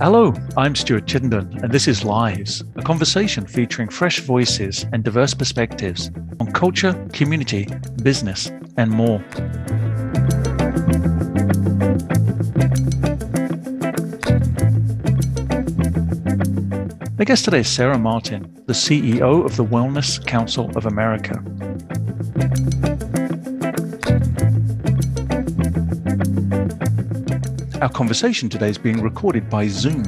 Hello, I'm Stuart Chittenden, and this is Lives, a conversation featuring fresh voices and diverse perspectives on culture, community, business, and more. Guest today is Sarah Martin, the CEO of the Wellness Council of America. Our conversation today is being recorded by Zoom.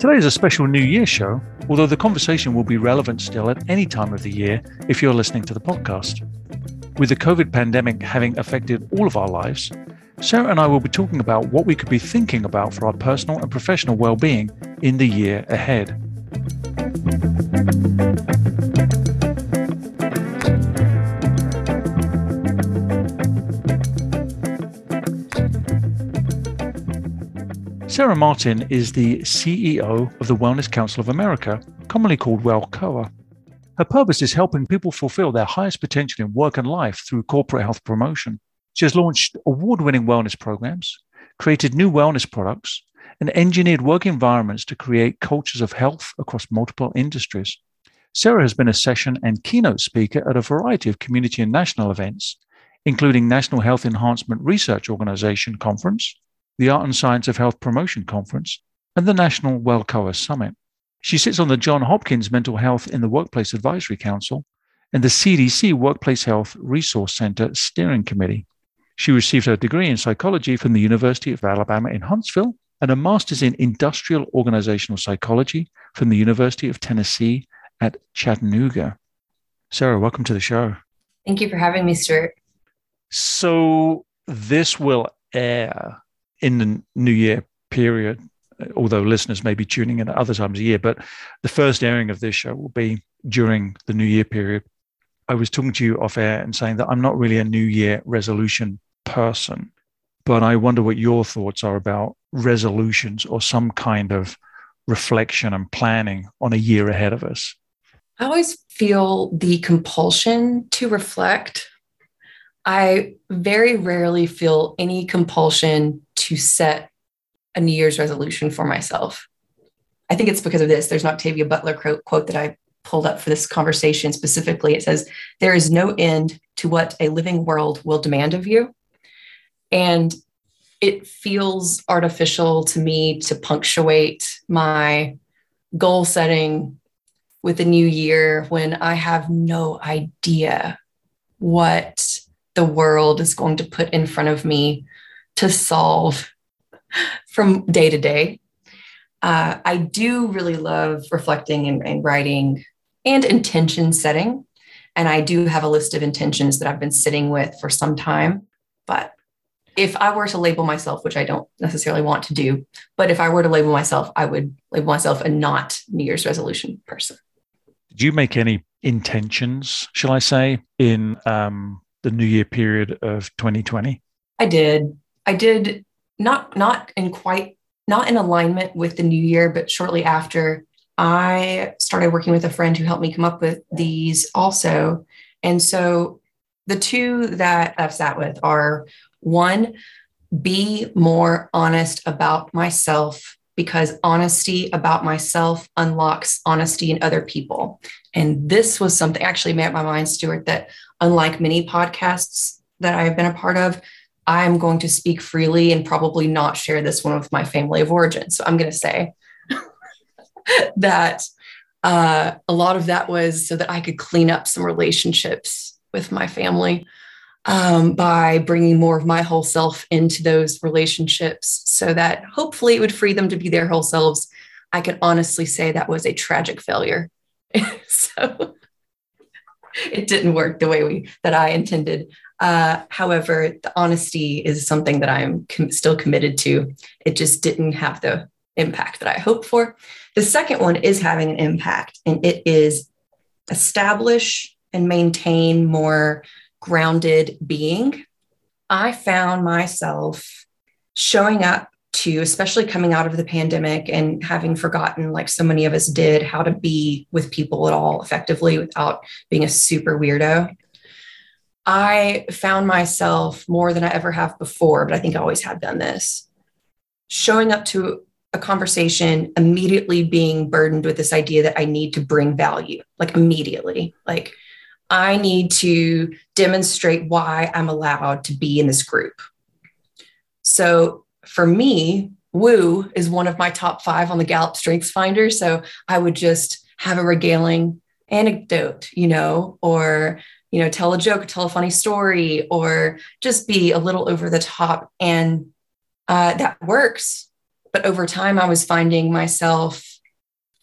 Today is a special New Year show, although the conversation will be relevant still at any time of the year if you're listening to the podcast. With the COVID pandemic having affected all of our lives, Sarah and I will be talking about what we could be thinking about for our personal and professional well being in the year ahead. Sarah Martin is the CEO of the Wellness Council of America, commonly called WELCOA. Her purpose is helping people fulfill their highest potential in work and life through corporate health promotion. She has launched award winning wellness programs, created new wellness products, and engineered work environments to create cultures of health across multiple industries. Sarah has been a session and keynote speaker at a variety of community and national events, including National Health Enhancement Research Organization Conference, the Art and Science of Health Promotion Conference, and the National WELCOA Summit. She sits on the John Hopkins Mental Health in the Workplace Advisory Council and the CDC Workplace Health Resource Center Steering Committee. She received her degree in psychology from the University of Alabama in Huntsville and a master's in industrial organizational psychology from the University of Tennessee at Chattanooga. Sarah, welcome to the show. Thank you for having me, Stuart. So, this will air in the new year period, although listeners may be tuning in at other times of year, but the first airing of this show will be during the new year period. I was talking to you off air and saying that I'm not really a new year resolution person, but I wonder what your thoughts are about resolutions or some kind of reflection and planning on a year ahead of us. I always feel the compulsion to reflect. I very rarely feel any compulsion to set a New Year's resolution for myself. I think it's because of this. There's an Octavia Butler quote, quote that I pulled up for this conversation specifically. It says, There is no end to what a living world will demand of you. And it feels artificial to me to punctuate my goal setting with the new year when I have no idea what the world is going to put in front of me to solve from day to day. Uh, I do really love reflecting and, and writing and intention setting. And I do have a list of intentions that I've been sitting with for some time. But if I were to label myself, which I don't necessarily want to do, but if I were to label myself, I would label myself a not New Year's resolution person. Did you make any intentions, shall I say, in um, the New Year period of 2020? I did. I did not not in quite not in alignment with the new year, but shortly after, I started working with a friend who helped me come up with these also. And so the two that I've sat with are one, be more honest about myself because honesty about myself unlocks honesty in other people. And this was something actually made up my mind, Stuart, that unlike many podcasts that I've been a part of, I'm going to speak freely and probably not share this one with my family of origin. So I'm going to say that uh, a lot of that was so that I could clean up some relationships with my family um, by bringing more of my whole self into those relationships so that hopefully it would free them to be their whole selves. I can honestly say that was a tragic failure. so it didn't work the way we that I intended. Uh, however, the honesty is something that I'm com- still committed to. It just didn't have the impact that I hoped for. The second one is having an impact, and it is establish and maintain more grounded being I found myself showing up to, especially coming out of the pandemic and having forgotten, like so many of us did, how to be with people at all effectively without being a super weirdo. I found myself more than I ever have before, but I think I always have done this, showing up to a conversation immediately being burdened with this idea that I need to bring value, like immediately. Like, I need to demonstrate why I'm allowed to be in this group. So for me, woo is one of my top five on the Gallup Strengths Finder. So I would just have a regaling anecdote, you know, or you know, tell a joke, tell a funny story, or just be a little over the top. And uh, that works. But over time, I was finding myself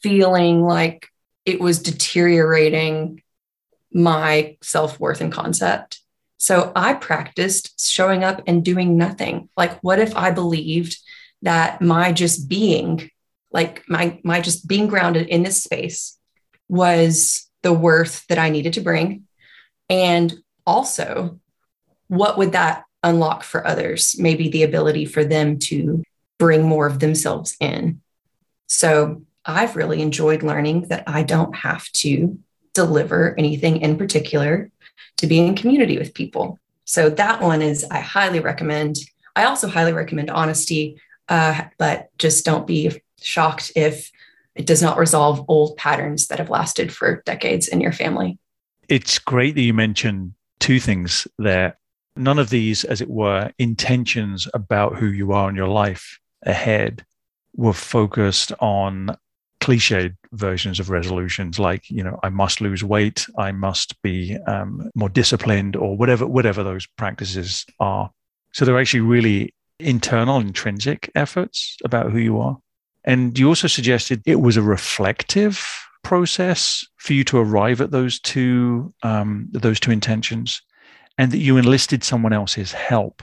feeling like it was deteriorating my self worth and concept. So I practiced showing up and doing nothing. Like, what if I believed that my just being, like my my just being grounded in this space, was the worth that I needed to bring, and also, what would that unlock for others? Maybe the ability for them to bring more of themselves in. So I've really enjoyed learning that I don't have to deliver anything in particular to be in community with people. So that one is, I highly recommend. I also highly recommend honesty, uh, but just don't be shocked if it does not resolve old patterns that have lasted for decades in your family. It's great that you mentioned two things there. None of these, as it were, intentions about who you are in your life ahead were focused on cliched versions of resolutions like you know i must lose weight i must be um, more disciplined or whatever whatever those practices are so they're actually really internal intrinsic efforts about who you are and you also suggested it was a reflective process for you to arrive at those two um, those two intentions and that you enlisted someone else's help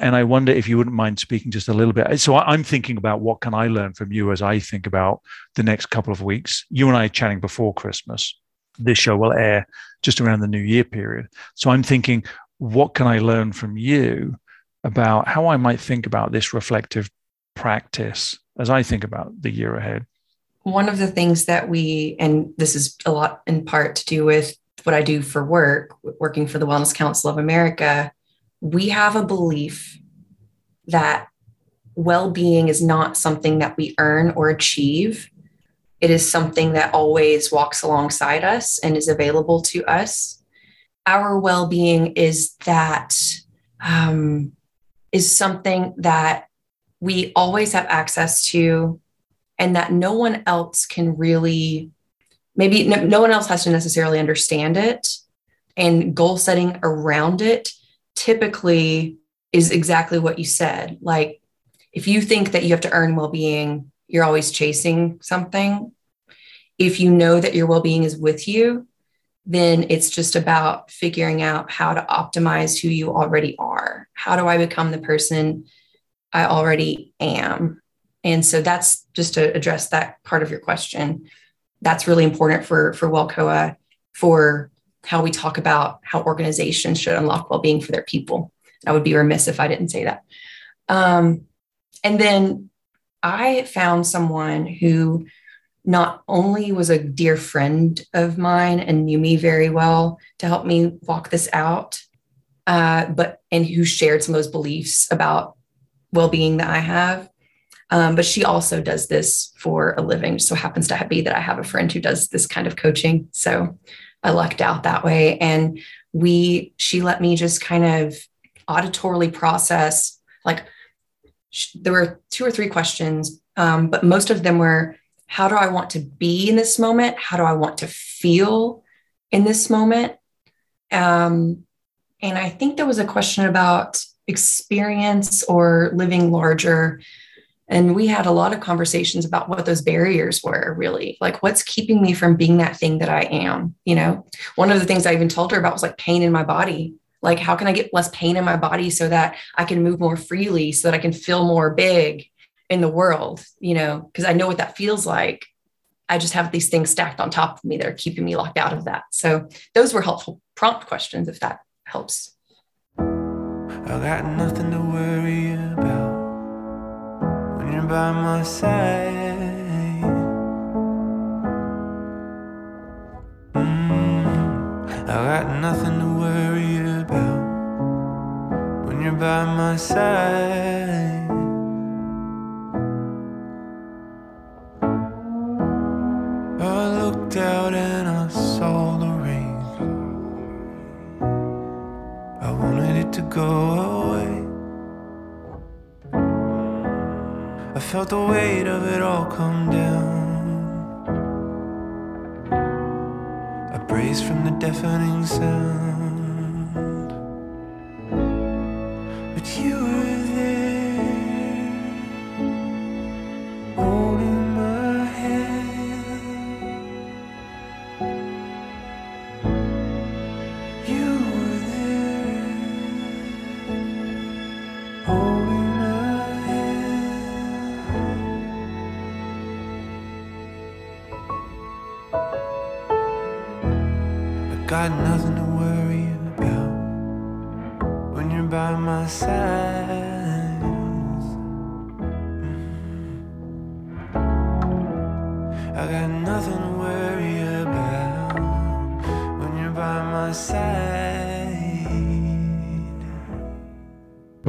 and I wonder if you wouldn't mind speaking just a little bit. So I'm thinking about what can I learn from you as I think about the next couple of weeks. You and I are chatting before Christmas. This show will air just around the New Year period. So I'm thinking, what can I learn from you about how I might think about this reflective practice as I think about the year ahead? One of the things that we, and this is a lot in part to do with what I do for work, working for the Wellness Council of America, we have a belief that well being is not something that we earn or achieve. It is something that always walks alongside us and is available to us. Our well being is that um, is something that we always have access to, and that no one else can really, maybe no, no one else has to necessarily understand it. And goal setting around it typically is exactly what you said. Like, if you think that you have to earn well being, you're always chasing something. If you know that your well being is with you, then it's just about figuring out how to optimize who you already are. How do I become the person I already am? And so that's just to address that part of your question. That's really important for for WELCOA for how we talk about how organizations should unlock well-being for their people. I would be remiss if I didn't say that. Um, and then I found someone who not only was a dear friend of mine and knew me very well to help me walk this out, uh, but and who shared some of those beliefs about well-being that I have. Um, but she also does this for a living. Just so happens to be that I have a friend who does this kind of coaching. So I lucked out that way. And we, she let me just kind of auditorily process, like, sh- there were two or three questions, um, but most of them were how do I want to be in this moment? How do I want to feel in this moment? Um, and I think there was a question about experience or living larger and we had a lot of conversations about what those barriers were really. Like what's keeping me from being that thing that i am you know? One of the things i even told her about was like pain in my body. Like how can i get less pain in my body so that i can move more freely so that i can feel more big in the world you know? Because i know what that feels like. I just have these things stacked on top of me that are keeping me locked out of that. So those were helpful prompt questions if that helps. I got nothing to worry by my side. Mm, I got nothing to worry about when you're by my side. I looked out felt the weight of it all come down. I braced from the deafening sound.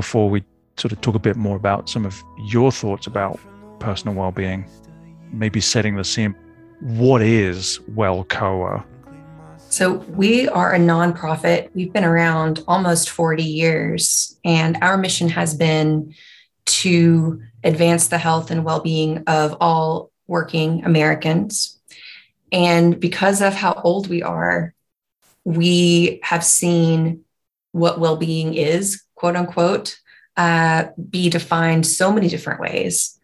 Before we sort of talk a bit more about some of your thoughts about personal well-being, maybe setting the scene. What is WELCOA? So, we are a nonprofit. We've been around almost 40 years, and our mission has been to advance the health and well being of all working Americans. And because of how old we are, we have seen what well being is, quote unquote, uh, be defined so many different ways.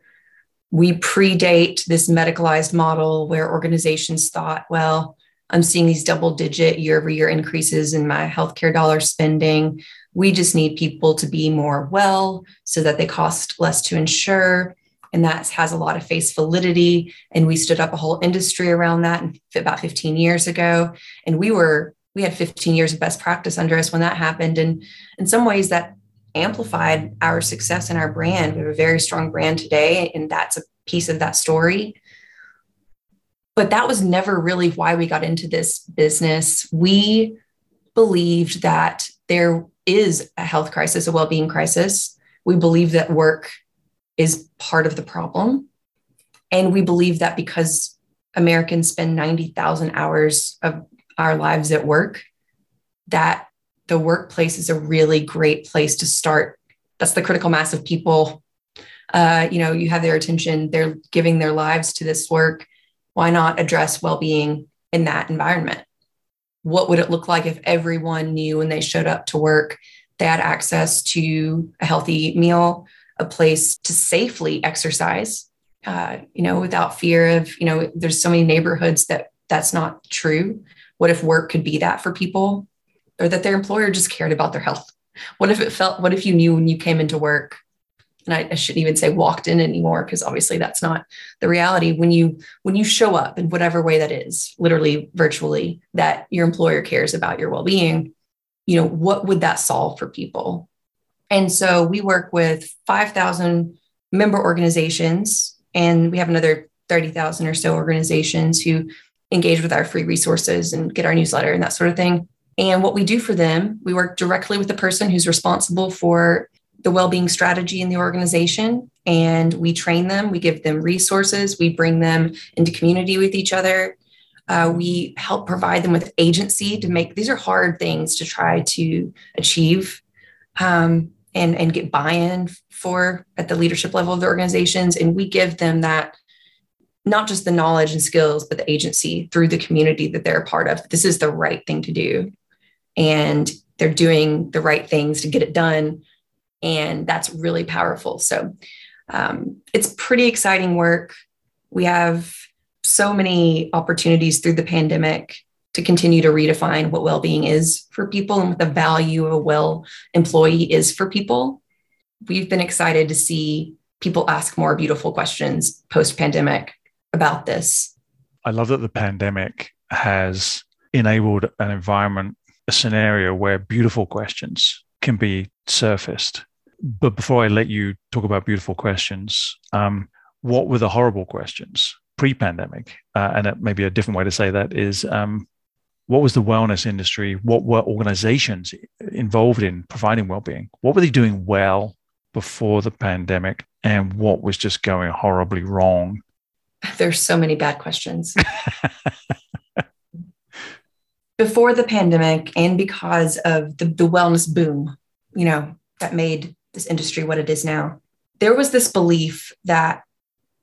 We predate this medicalized model where organizations thought, well, I'm seeing these double digit year over year increases in my healthcare dollar spending. We just need people to be more well so that they cost less to insure. And that has a lot of face validity. And we stood up a whole industry around that about 15 years ago. And we were, we had 15 years of best practice under us when that happened. And in some ways, that amplified our success and our brand. We have a very strong brand today, and that's a piece of that story but that was never really why we got into this business. We believed that there is a health crisis, a well being crisis. We believe that work is part of the problem. And we believe that because Americans spend 90,000 hours of our lives at work, that the workplace is a really great place to start. That's the critical mass of people. Uh, you know, you have their attention, they're giving their lives to this work why not address well-being in that environment what would it look like if everyone knew when they showed up to work they had access to a healthy meal a place to safely exercise uh, you know without fear of you know there's so many neighborhoods that that's not true. What if work could be that for people? Or that their employer just cared about their health? What if it felt what if you knew when you came into work? And I, I shouldn't even say walked in anymore because obviously that's not the reality. When you when you show up in whatever way that is literally virtually that your employer cares about your well-being you know what would that solve for people? And so we work with 5000 member organizations and we have another 30,000 or so organizations who engage with our free resources and get our newsletter and that sort of thing. And what we do for them, we work directly with the person who's responsible for the well-being strategy in the organization and we train them we give them resources we bring them into community with each other. Uh, we help provide them with agency to make these are hard things to try to achieve um, and, and get buy-in for at the leadership level of the organizations. And we give them that not just the knowledge and skills but the agency through the community that they're a part of this is the right thing to do and they're doing the right things to get it done and that's really powerful. So um, it's pretty exciting work. We have so many opportunities through the pandemic to continue to redefine what well-being is for people and what the value of a well employee is for people. We've been excited to see people ask more beautiful questions post pandemic about this. I love that the pandemic has enabled an environment, a scenario where beautiful questions can be surfaced. But before I let you talk about beautiful questions, um, what were the horrible questions pre-pandemic? Uh, and maybe a different way to say that is, um, what was the wellness industry? What were organizations involved in providing well-being? What were they doing well before the pandemic, and what was just going horribly wrong? There's so many bad questions. before the pandemic, and because of the, the wellness boom, you know, that made this industry what it is now, there was this belief that,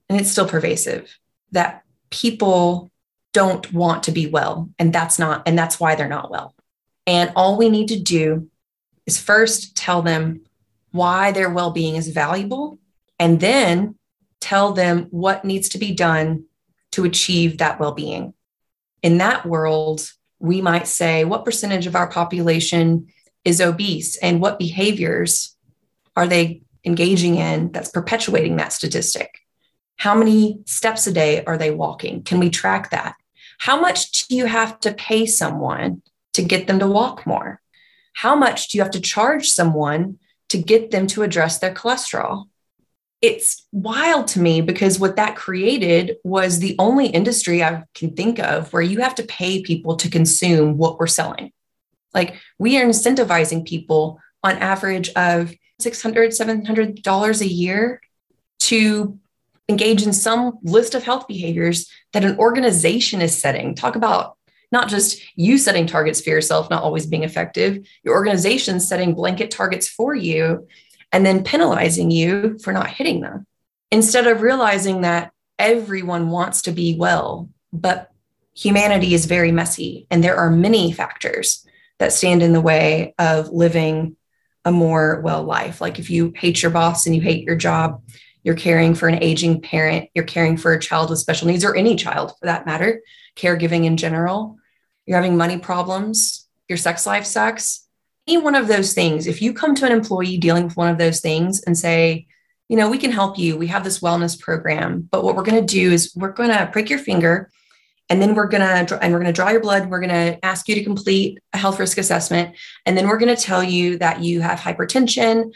and it's still pervasive, that people don't want to be well. And that's not, and that's why they're not well. And all we need to do is first tell them why their well being is valuable, and then tell them what needs to be done to achieve that well being. In that world, we might say, what percentage of our population is obese and what behaviors are they engaging in that's perpetuating that statistic? How many steps a day are they walking? Can we track that? How much do you have to pay someone to get them to walk more? How much do you have to charge someone to get them to address their cholesterol? It's wild to me because what that created was the only industry I can think of where you have to pay people to consume what we're selling. Like we are incentivizing people on average of $600, $700 a year to engage in some list of health behaviors that an organization is setting. Talk about not just you setting targets for yourself, not always being effective, your organization setting blanket targets for you and then penalizing you for not hitting them. Instead of realizing that everyone wants to be well, but humanity is very messy and there are many factors that stand in the way of living a more well life. Like if you hate your boss and you hate your job, you're caring for an aging parent, you're caring for a child with special needs, or any child for that matter, caregiving in general, you're having money problems, your sex life sucks, any one of those things, if you come to an employee dealing with one of those things and say, you know, we can help you, we have this wellness program, but what we're going to do is we're going to prick your finger and then we're going to and we're going to draw your blood we're going to ask you to complete a health risk assessment and then we're going to tell you that you have hypertension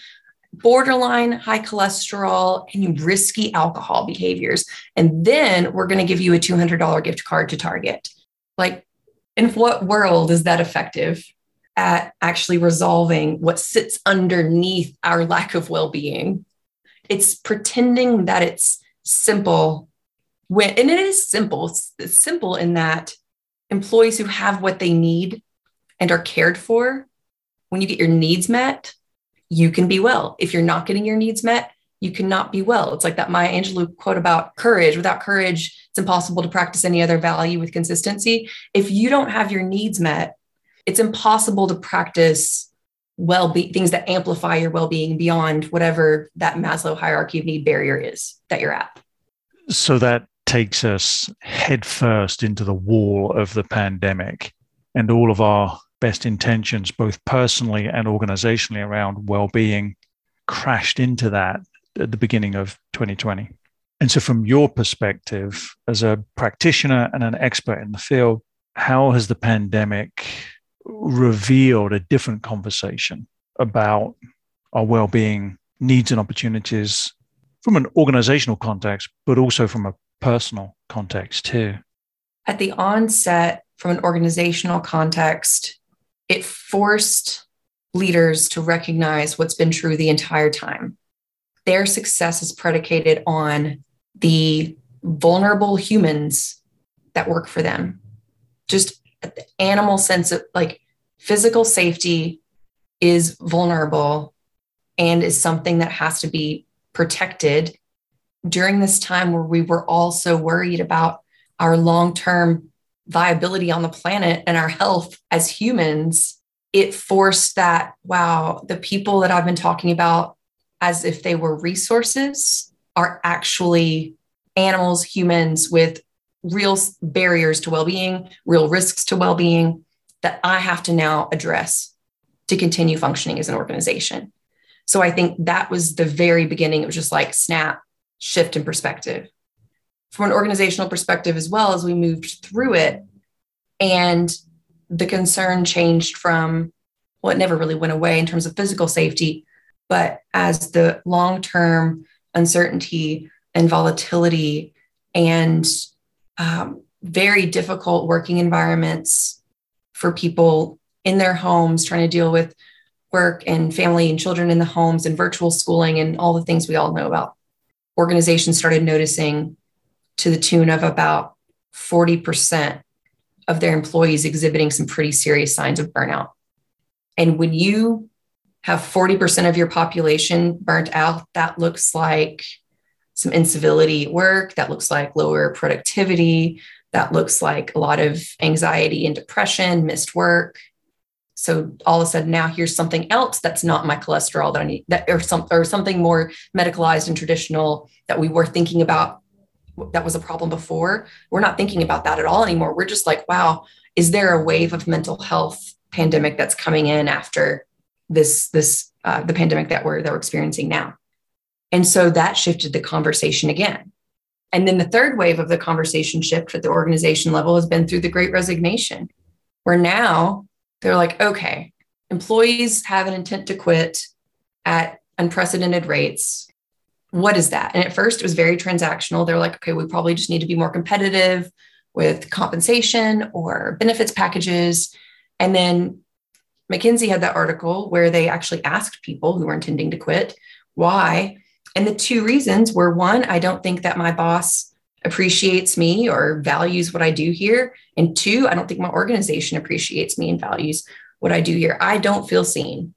borderline high cholesterol and risky alcohol behaviors and then we're going to give you a $200 gift card to target. Like in what world is that effective at actually resolving what sits underneath our lack of well-being. It's pretending that it's simple when and it is simple. It's simple in that employees who have what they need and are cared for when you get your needs met you can be well. If you're not getting your needs met you cannot be well. It's like that maya angelou quote about courage. Without courage it's impossible to practice any other value with consistency. If you don't have your needs met it's impossible to practice well be things that amplify your well-being beyond whatever that maslow hierarchy of need barrier is that you're at. So that takes us headfirst into the wall of the pandemic and all of our best intentions both personally and organizationally around well-being crashed into that at the beginning of 2020 and so from your perspective as a practitioner and an expert in the field how has the pandemic revealed a different conversation about our well-being needs and opportunities from an organizational context but also from a personal context too. At the onset from an organizational context it forced leaders to recognize what's been true the entire time. Their success is predicated on the vulnerable humans that work for them. Just the animal sense of like physical safety is vulnerable and is something that has to be protected during this time where we were all so worried about our long term viability on the planet and our health as humans. It forced that, wow, the people that I've been talking about as if they were resources are actually animals, humans with real barriers to well being, real risks to well being that I have to now address to continue functioning as an organization. So I think that was the very beginning. It was just like snap, shift in perspective. From an organizational perspective, as well as we moved through it, and the concern changed from well, it never really went away in terms of physical safety. But as the long term uncertainty and volatility and um, very difficult working environments for people in their homes trying to deal with work and family and children in the homes and virtual schooling and all the things we all know about. Organizations started noticing to the tune of about 40% of their employees exhibiting some pretty serious signs of burnout. And when you have 40% of your population burnt out, that looks like some incivility at work, that looks like lower productivity, that looks like a lot of anxiety and depression, missed work. So all of a sudden now here's something else that's not my cholesterol that I need that or some or something more medicalized and traditional that we were thinking about that was a problem before. We're not thinking about that at all anymore. We're just like, wow, is there a wave of mental health pandemic that's coming in after this this uh, the pandemic that we're that we're experiencing now? And so that shifted the conversation again. And then the third wave of the conversation shift at the organization level has been through the great resignation, where now they're like, okay, employees have an intent to quit at unprecedented rates. What is that? And at first, it was very transactional. They're like, okay, we probably just need to be more competitive with compensation or benefits packages. And then McKinsey had that article where they actually asked people who were intending to quit why and the two reasons were one, I don't think that my boss appreciates me or values what I do here. And two, I don't think my organization appreciates me and values what I do here. I don't feel seen.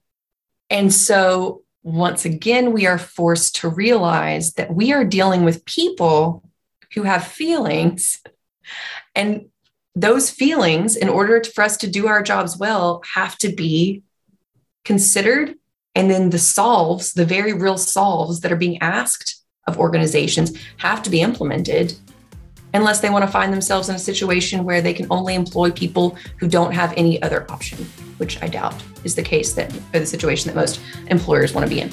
And so, once again, we are forced to realize that we are dealing with people who have feelings. And those feelings, in order for us to do our jobs well, have to be considered and then the solves, the very real solves that are being asked of organizations have to be implemented unless they want to find themselves in a situation where they can only employ people who don't have any other option, which I doubt is the case that or the situation that most employers want to be in.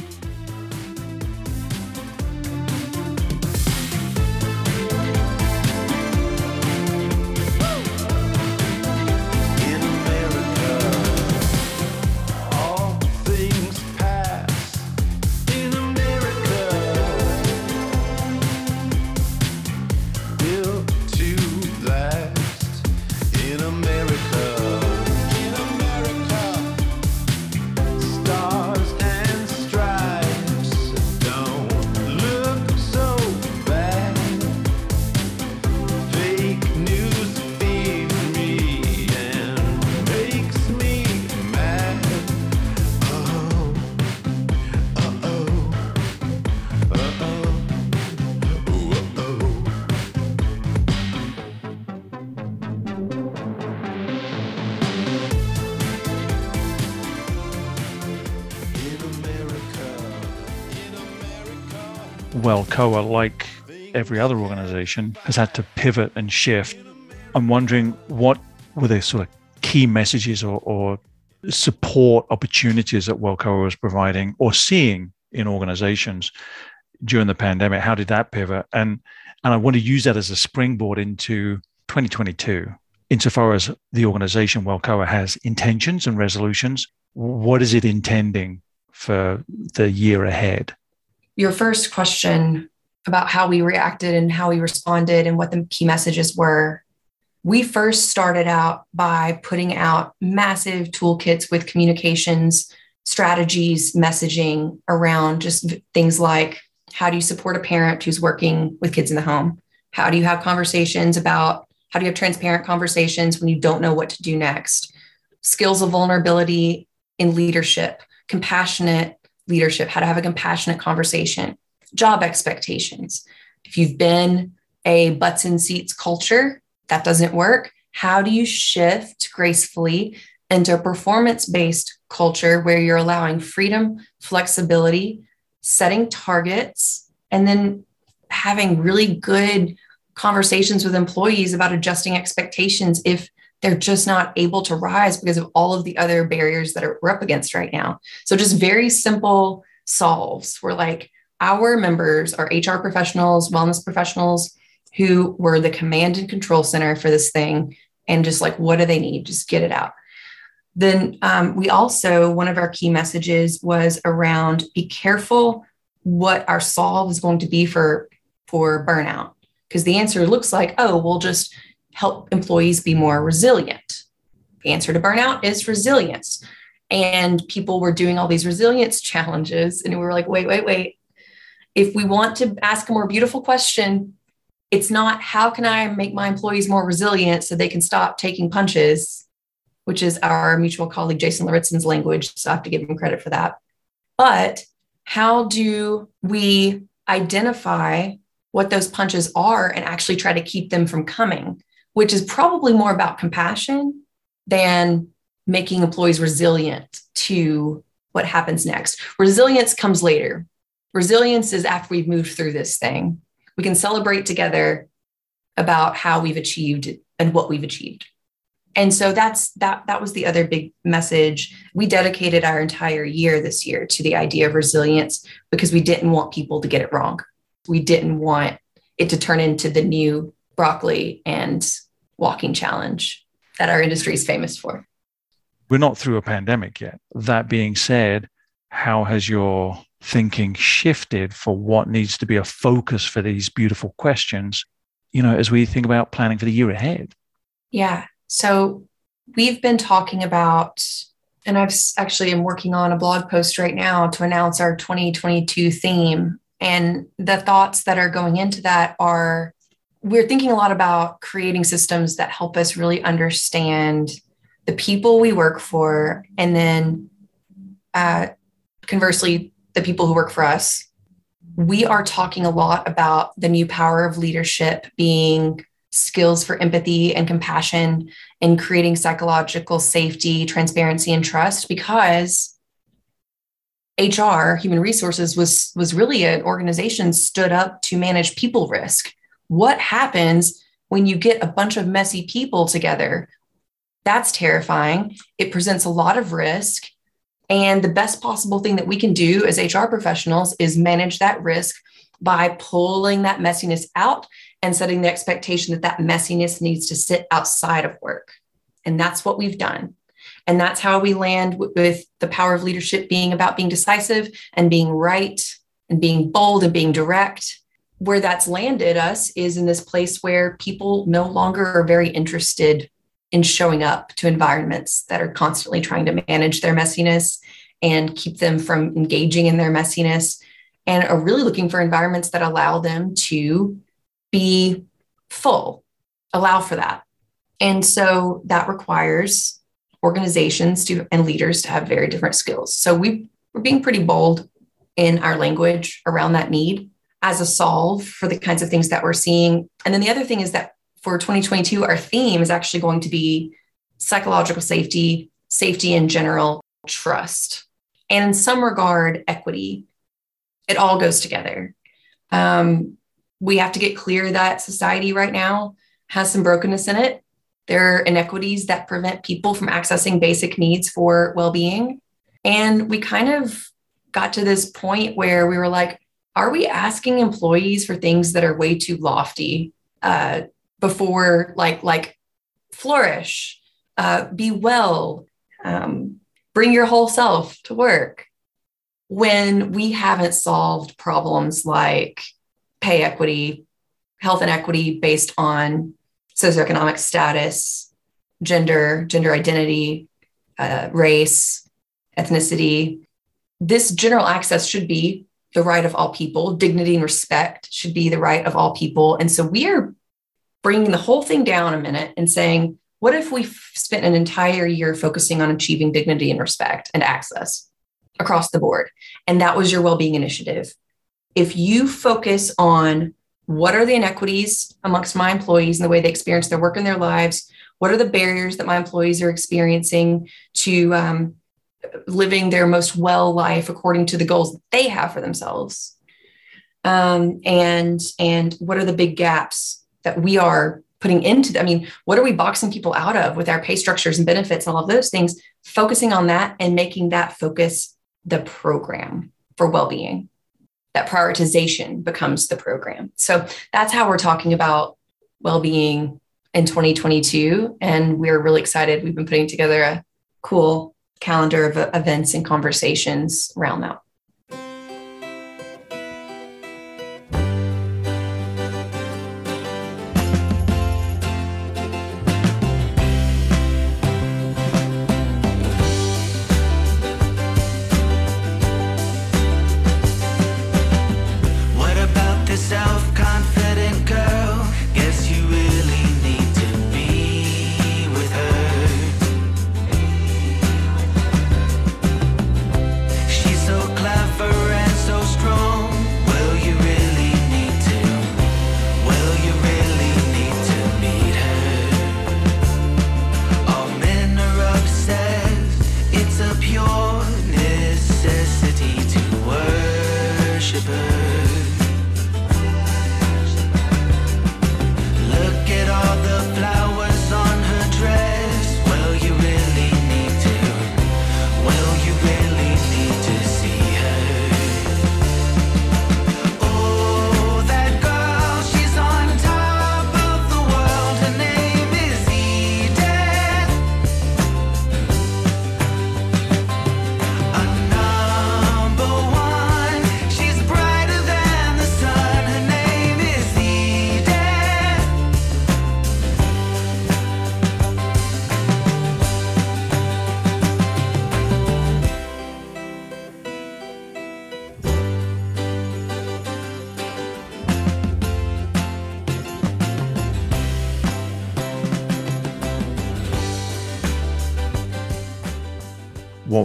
COA, like every other organization, has had to pivot and shift. I'm wondering what were the sort of key messages or, or support opportunities that WELCOA was providing or seeing in organizations during the pandemic? How did that pivot? And and I want to use that as a springboard into 2022. Insofar as the organization WELCOA has intentions and resolutions, what is it intending for the year ahead? Your first question about how we reacted and how we responded and what the key messages were, we first started out by putting out massive toolkits with communications, strategies, messaging around just things like how do you support a parent who's working with kids in the home? How do you have conversations about how do you have transparent conversations when you don't know what to do next? Skills of vulnerability in leadership, compassionate leadership, how to have a compassionate conversation, job expectations. If you've been a butts and seats culture, that doesn't work. How do you shift gracefully into a performance based culture where you're allowing freedom, flexibility, setting targets, and then having really good conversations with employees about adjusting expectations if they're just not able to rise because of all of the other barriers that are, we're up against right now. So just very simple solves. We're like our members are HR professionals, wellness professionals who were the command and control center for this thing. And just like, what do they need? Just get it out. Then um, we also, one of our key messages was around be careful what our solve is going to be for, for burnout. Because the answer looks like, oh, we'll just help employees be more resilient. The answer to burnout is resilience. And people were doing all these resilience challenges. And we were like, wait, wait, wait. If we want to ask a more beautiful question, it's not how can I make my employees more resilient so they can stop taking punches, which is our mutual colleague Jason Lauritsen's language. So I have to give him credit for that. But how do we identify what those punches are and actually try to keep them from coming, which is probably more about compassion than making employees resilient to what happens next. Resilience comes later. Resilience is after we've moved through this thing. We can celebrate together about how we've achieved and what we've achieved. And so that's that that was the other big message. We dedicated our entire year this year to the idea of resilience because we didn't want people to get it wrong. We didn't want it to turn into the new broccoli and walking challenge that our industry is famous for. We're not through a pandemic yet. That being said, how has your thinking shifted for what needs to be a focus for these beautiful questions, you know, as we think about planning for the year ahead? Yeah. So we've been talking about, and I've actually am working on a blog post right now to announce our 2022 theme. And the thoughts that are going into that are we're thinking a lot about creating systems that help us really understand the people we work for, and then uh, conversely, the people who work for us. We are talking a lot about the new power of leadership being skills for empathy and compassion and creating psychological safety, transparency, and trust because HR, human resources, was, was really an organization stood up to manage people risk. What happens when you get a bunch of messy people together? That's terrifying. It presents a lot of risk. And the best possible thing that we can do as HR professionals is manage that risk by pulling that messiness out and setting the expectation that that messiness needs to sit outside of work. And that's what we've done. And that's how we land with the power of leadership being about being decisive and being right and being bold and being direct. Where that's landed us is in this place where people no longer are very interested in showing up to environments that are constantly trying to manage their messiness and keep them from engaging in their messiness and are really looking for environments that allow them to be full, allow for that. And so that requires organizations to and leaders to have very different skills. So we we're being pretty bold in our language around that need as a solve for the kinds of things that we're seeing. And then the other thing is that for 2022, our theme is actually going to be psychological safety, safety in general, trust, and in some regard, equity. It all goes together. Um, we have to get clear that society right now has some brokenness in it. There are inequities that prevent people from accessing basic needs for well being. And we kind of got to this point where we were like, are we asking employees for things that are way too lofty? Uh, before like like flourish uh, be well um, bring your whole self to work when we haven't solved problems like pay equity health inequity based on socioeconomic status gender gender identity uh, race ethnicity this general access should be the right of all people dignity and respect should be the right of all people and so we are bringing the whole thing down a minute and saying, what if we spent an entire year focusing on achieving dignity and respect and access across the board? And that was your well being initiative. If you focus on what are the inequities amongst my employees and the way they experience their work in their lives, what are the barriers that my employees are experiencing to um, living their most well life according to the goals they have for themselves? Um, and and what are the big gaps that we are putting into i mean what are we boxing people out of with our pay structures and benefits and all of those things focusing on that and making that focus the program for well-being? That prioritization becomes the program. So that's how we're talking about well-being in 2022 and we're really excited. We've been putting together a cool calendar of events and conversations around that.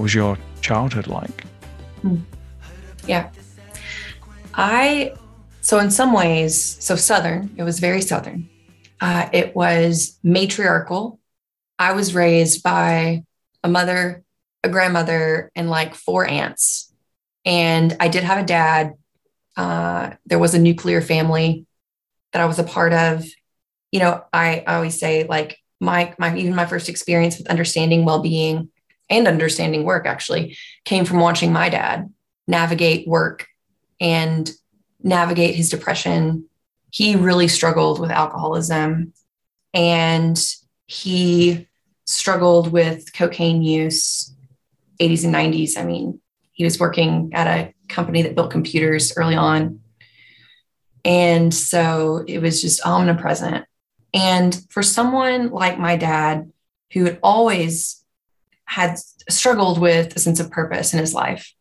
Was your childhood like? Hmm. Yeah. I, so in some ways, so Southern, it was very Southern. Uh, it was matriarchal. I was raised by a mother, a grandmother, and like four aunts. And I did have a dad. Uh, there was a nuclear family that I was a part of. You know, I, I always say like my my even my first experience with understanding well-being and understanding work actually came from watching my dad navigate work and navigate his depression. He really struggled with alcoholism and he struggled with cocaine use 80s and 90s. I mean, he was working at a company that built computers early on. And so it was just omnipresent. And for someone like my dad, who had always had struggled with a sense of purpose in his life.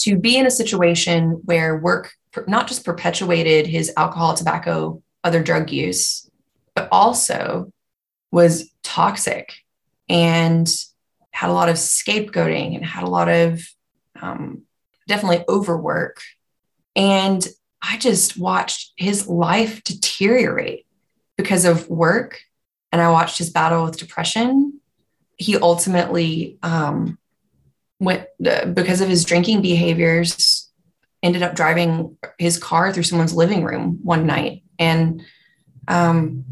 To be in a situation where work not just perpetuated his alcohol, tobacco, other drug use, but also was toxic and had a lot of scapegoating and had a lot of um, definitely overwork. And I just watched his life deteriorate because of work. And I watched his battle with depression he ultimately um, went uh, because of his drinking behaviors ended up driving his car through someone's living room one night and um,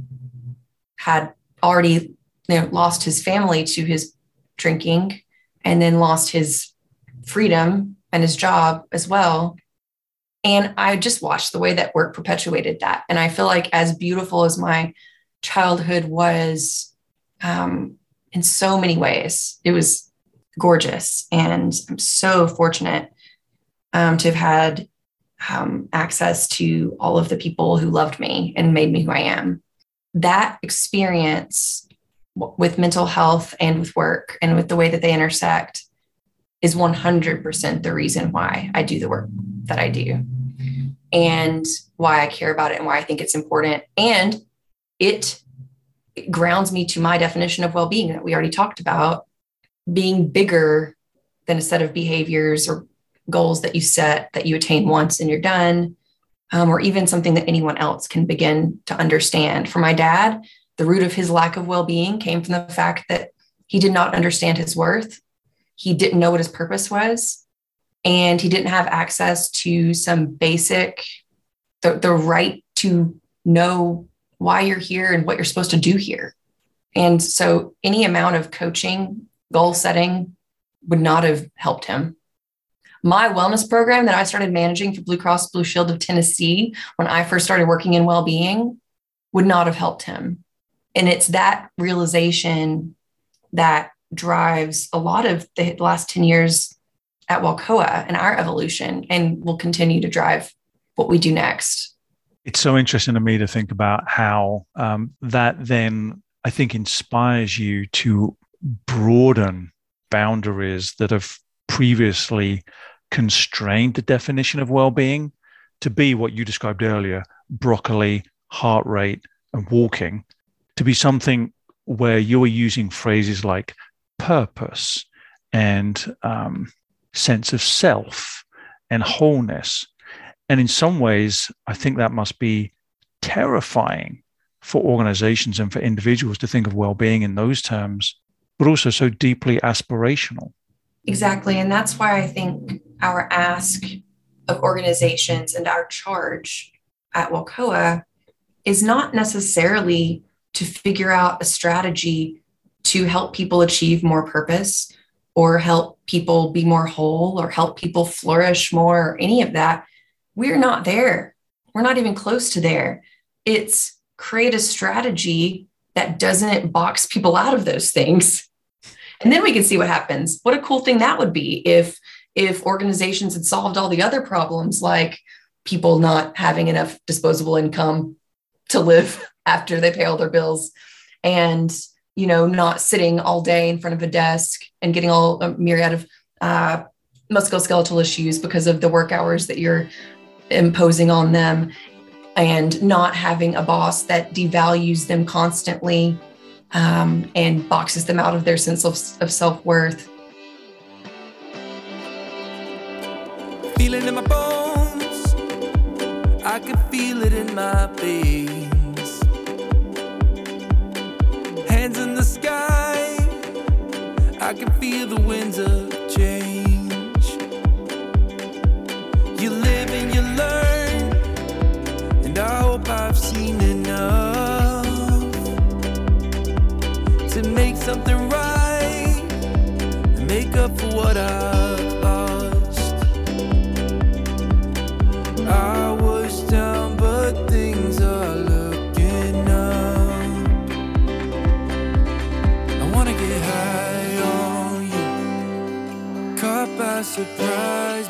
had already you know, lost his family to his drinking and then lost his freedom and his job as well. And i just watched the way that work perpetuated that. And i feel like as beautiful as my childhood was um, in so many ways. It was gorgeous. And I'm so fortunate um, to have had um, access to all of the people who loved me and made me who I am. That experience with mental health and with work and with the way that they intersect is 100% the reason why I do the work that I do and why I care about it and why I think it's important. And it grounds me to my definition of well-being that we already talked about being bigger than a set of behaviors or goals that you set that you attain once and you're done um, or even something that anyone else can begin to understand. For my dad the root of his lack of well-being came from the fact that he did not understand his worth. He didn't know what his purpose was and he didn't have access to some basic the, the right to know why you're here and what you're supposed to do here. And so any amount of coaching, goal setting would not have helped him. My wellness program that I started managing for Blue Cross Blue Shield of Tennessee when I first started working in well being would not have helped him. And it's that realization that drives a lot of the last 10 years at WELCOA and our evolution and will continue to drive what we do next. It's so interesting to me to think about how um, that then, I think, inspires you to broaden boundaries that have previously constrained the definition of well-being to be what you described earlier broccoli heart rate and walking to be something where you're using phrases like purpose and um, sense of self and wholeness and in some ways i think that must be terrifying for organizations and for individuals to think of well-being in those terms but also so deeply aspirational Exactly. And that's why I think our ask of organizations and our charge at WELCOA is not necessarily to figure out a strategy to help people achieve more purpose or help people be more whole or help people flourish more or any of that. We're not there. We're not even close to there. It's create a strategy that doesn't box people out of those things and then we can see what happens what a cool thing that would be if if organizations had solved all the other problems like people not having enough disposable income to live after they pay all their bills and you know not sitting all day in front of a desk and getting all a myriad of uh, musculoskeletal issues because of the work hours that you're imposing on them and not having a boss that devalues them constantly um, and boxes them out of their sense of, of self worth. Feeling in my bones, I can feel it in my veins. Hands in the sky, I can feel the winds of change. And I hope I've seen enough. To make something right and make up for what I've lost. I was down, but things are looking up. I wanna get high on you, caught by surprise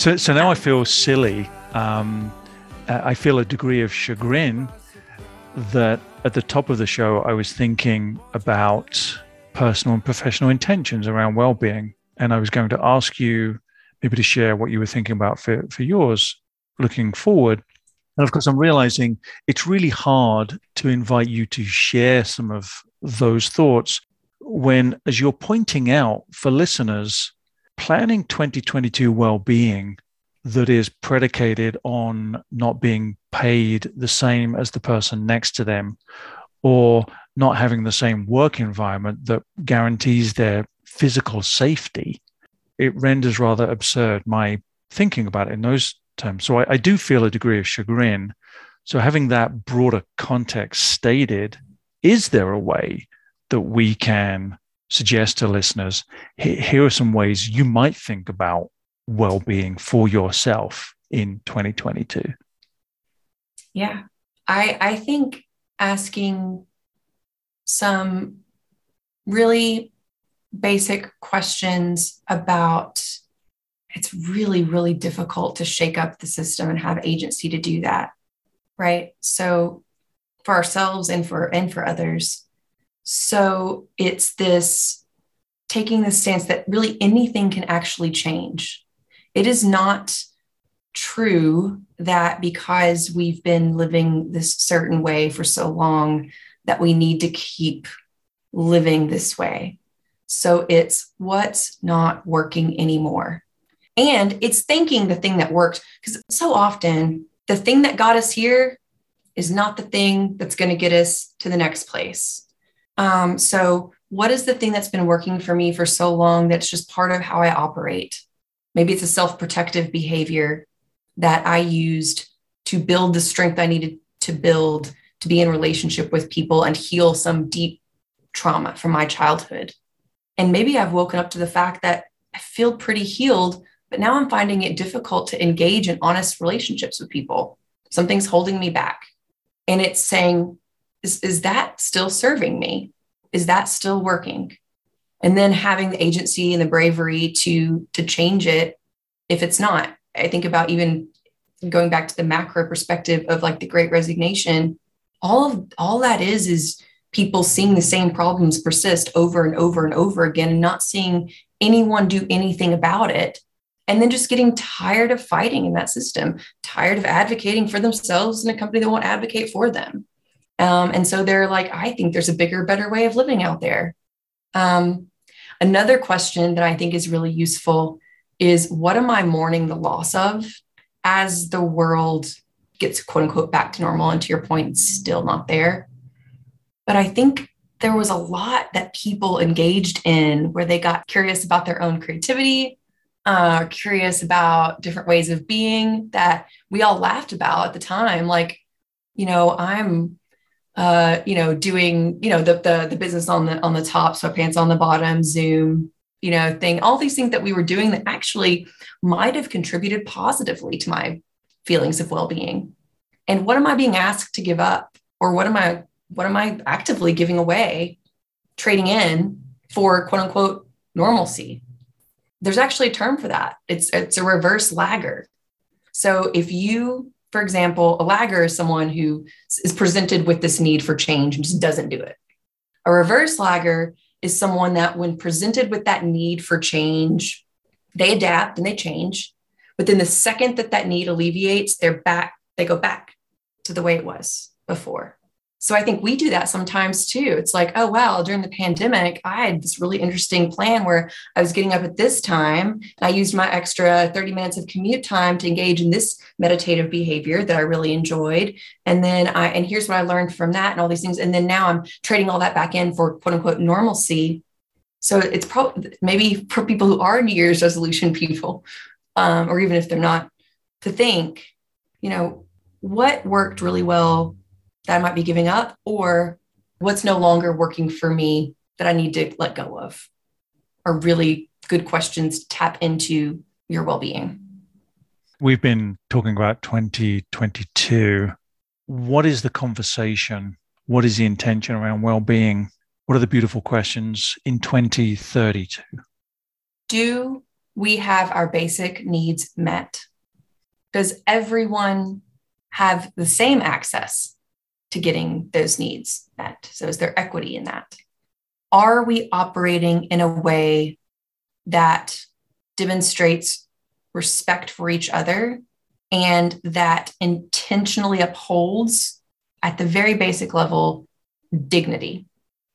So, so now I feel silly. Um, I feel a degree of chagrin that at the top of the show, I was thinking about personal and professional intentions around well-being, and I was going to ask you maybe to share what you were thinking about for, for yours looking forward. And of course, I'm realizing it's really hard to invite you to share some of those thoughts when, as you're pointing out for listeners, planning 2022 well-being that is predicated on not being paid the same as the person next to them or not having the same work environment that guarantees their physical safety it renders rather absurd my thinking about it in those terms. So I, I do feel a degree of chagrin. So having that broader context stated is there a way that we can suggest to listeners here are some ways you might think about well-being for yourself in 2022 yeah. I i think asking some really basic questions about it's really really difficult to shake up the system and have agency to do that right? So for ourselves and for and for others so it's this taking the stance that really anything can actually change. It is not true that because we've been living this certain way for so long that we need to keep living this way. So it's what's not working anymore. And it's thanking the thing that worked because so often the thing that got us here is not the thing that's going to get us to the next place. Um, so, what is the thing that's been working for me for so long that's just part of how I operate? Maybe it's a self protective behavior that I used to build the strength I needed to build to be in relationship with people and heal some deep trauma from my childhood. And maybe I've woken up to the fact that I feel pretty healed, but now I'm finding it difficult to engage in honest relationships with people. Something's holding me back. And it's saying, is, is that still serving me? Is that still working? And then having the agency and the bravery to to change it if it's not. I think about even going back to the macro perspective of like the great resignation, all of all that is is people seeing the same problems persist over and over and over again and not seeing anyone do anything about it and then just getting tired of fighting in that system tired of advocating for themselves in a company that won't advocate for them um, and so they're like i think there's a bigger better way of living out there. Um, another question that i think is really useful is what am i mourning the loss of as the world gets quote unquote back to normal? And to your point still not there. But I think there was a lot that people engaged in where they got curious about their own creativity, uh, curious about different ways of being that we all laughed about at the time. Like, you know, I'm, uh, you know, doing, you know, the, the the business on the on the top, sweatpants on the bottom, Zoom, you know, thing, all these things that we were doing that actually might have contributed positively to my feelings of well-being. And what am I being asked to give up, or what am I what am I actively giving away, trading in for quote unquote normalcy? There's actually a term for that. It's it's a reverse lagger. So if you, for example, a lagger is someone who is presented with this need for change and just doesn't do it. A reverse lagger is someone that when presented with that need for change, they adapt and they change. But then the second that that need alleviates, they're back, they go back to the way it was before. So I think we do that sometimes too. It's like, oh, wow, during the pandemic, I had this really interesting plan where I was getting up at this time. And I used my extra 30 minutes of commute time to engage in this meditative behavior that I really enjoyed. And then I, and here's what I learned from that and all these things. And then now I'm trading all that back in for quote unquote normalcy. So it's probably maybe for people who are New Year's resolution people, um, or even if they're not, to think, you know, what worked really well that I might be giving up or what's no longer working for me that I need to let go of are really good questions to tap into your well being. We've been talking about 2022. What is the conversation? What is the intention around well being? What are the beautiful questions in 2032? Do we have our basic needs met? Does everyone have the same access to getting those needs met? So, is there equity in that? Are we operating in a way that demonstrates respect for each other and that intentionally upholds, at the very basic level, dignity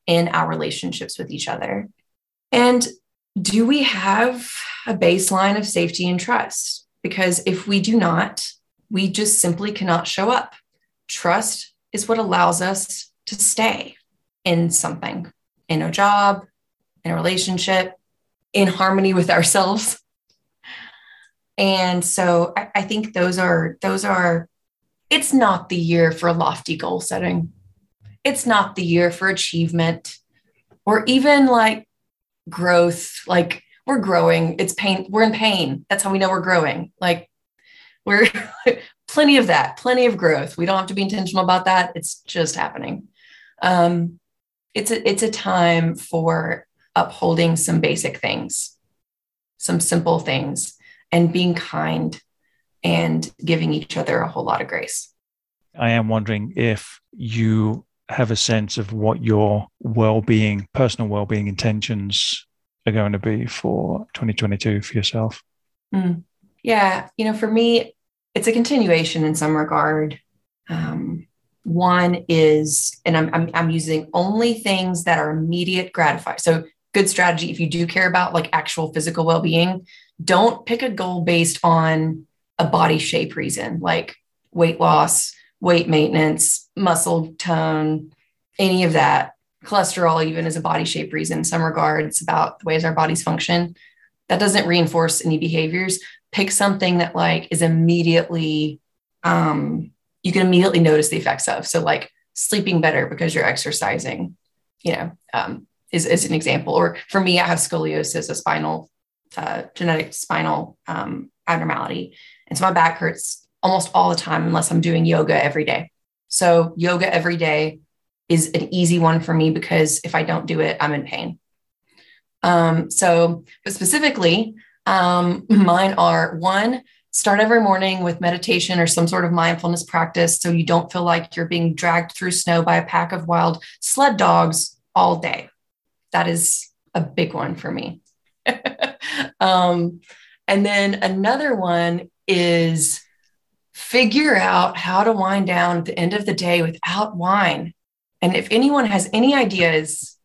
in our relationships with each other? And do we have a baseline of safety and trust? Because if we do not, we just simply cannot show up. Trust is what allows us to stay in something, in a job, in a relationship, in harmony with ourselves. And so I, I think those are, those are, it's not the year for lofty goal setting. It's not the year for achievement or even like growth. Like we're growing. It's pain. We're in pain. That's how we know we're growing. Like we're plenty of that, plenty of growth. We don't have to be intentional about that. It's just happening. Um, it's a it's a time for upholding some basic things, some simple things, and being kind and giving each other a whole lot of grace. I am wondering if you have a sense of what your well-being, personal well-being intentions are going to be for 2022 for yourself. Mm. Yeah, you know, for me, it's a continuation in some regard. Um, one is, and I'm, I'm, I'm using only things that are immediate gratifier. So good strategy if you do care about like actual physical well-being. Don't pick a goal based on a body shape reason, like weight loss, weight maintenance, muscle tone, any of that. Cholesterol even is a body shape reason in some regards about the ways our bodies function. That doesn't reinforce any behaviors pick something that like is immediately um, you can immediately notice the effects of. So like sleeping better because you're exercising, you know, um, is, is an example. Or for me, I have scoliosis, a spinal uh, genetic spinal um, abnormality. And so my back hurts almost all the time unless I'm doing yoga every day. So, yoga every day is an easy one for me because if I don't do it, I'm in pain. Um, so, but specifically, um, mine are one, start every morning with meditation or some sort of mindfulness practice so you don't feel like you're being dragged through snow by a pack of wild sled dogs all day. That is a big one for me. um, and then another one is figure out how to wind down at the end of the day without wine. And if anyone has any ideas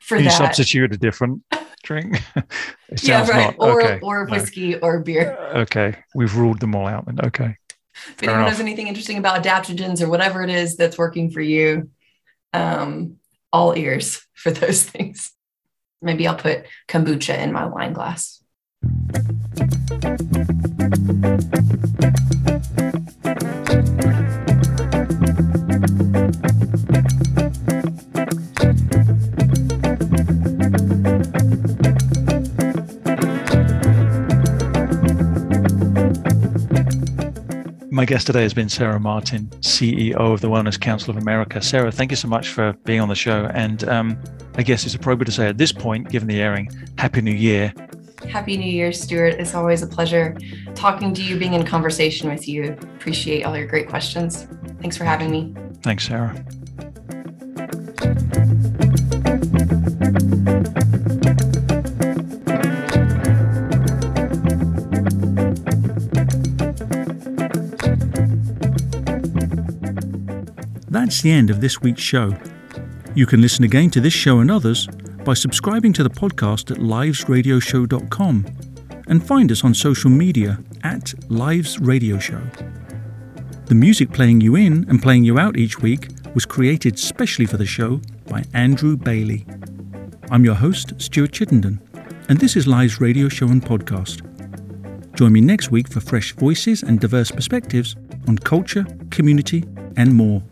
for Can that, you substitute a different drink? yeah, right, not. or okay. or no. whiskey or beer. Okay, we've ruled them all out. Then okay, If fair anyone enough. knows anything interesting about adaptogens or whatever it is that's working for you, um, all ears for those things. Maybe I'll put kombucha in my wine glass. My guest today has been Sarah Martin, CEO of the Wellness Council of America. Sarah, thank you so much for being on the show. And um, I guess it's appropriate to say at this point, given the airing, Happy New Year. Happy New Year, Stuart. It's always a pleasure talking to you, being in conversation with you. Appreciate all your great questions. Thanks for having me. Thanks, Sarah. That's the end of this week's show. You can listen again to this show and others by subscribing to the podcast at livesradioshow.com and find us on social media at Lives Radio Show. The music playing you in and playing you out each week was created specially for the show by Andrew Bailey. I'm your host, Stuart Chittenden, and this is Lives Radio Show and Podcast. Join me next week for fresh voices and diverse perspectives on culture, community, and more.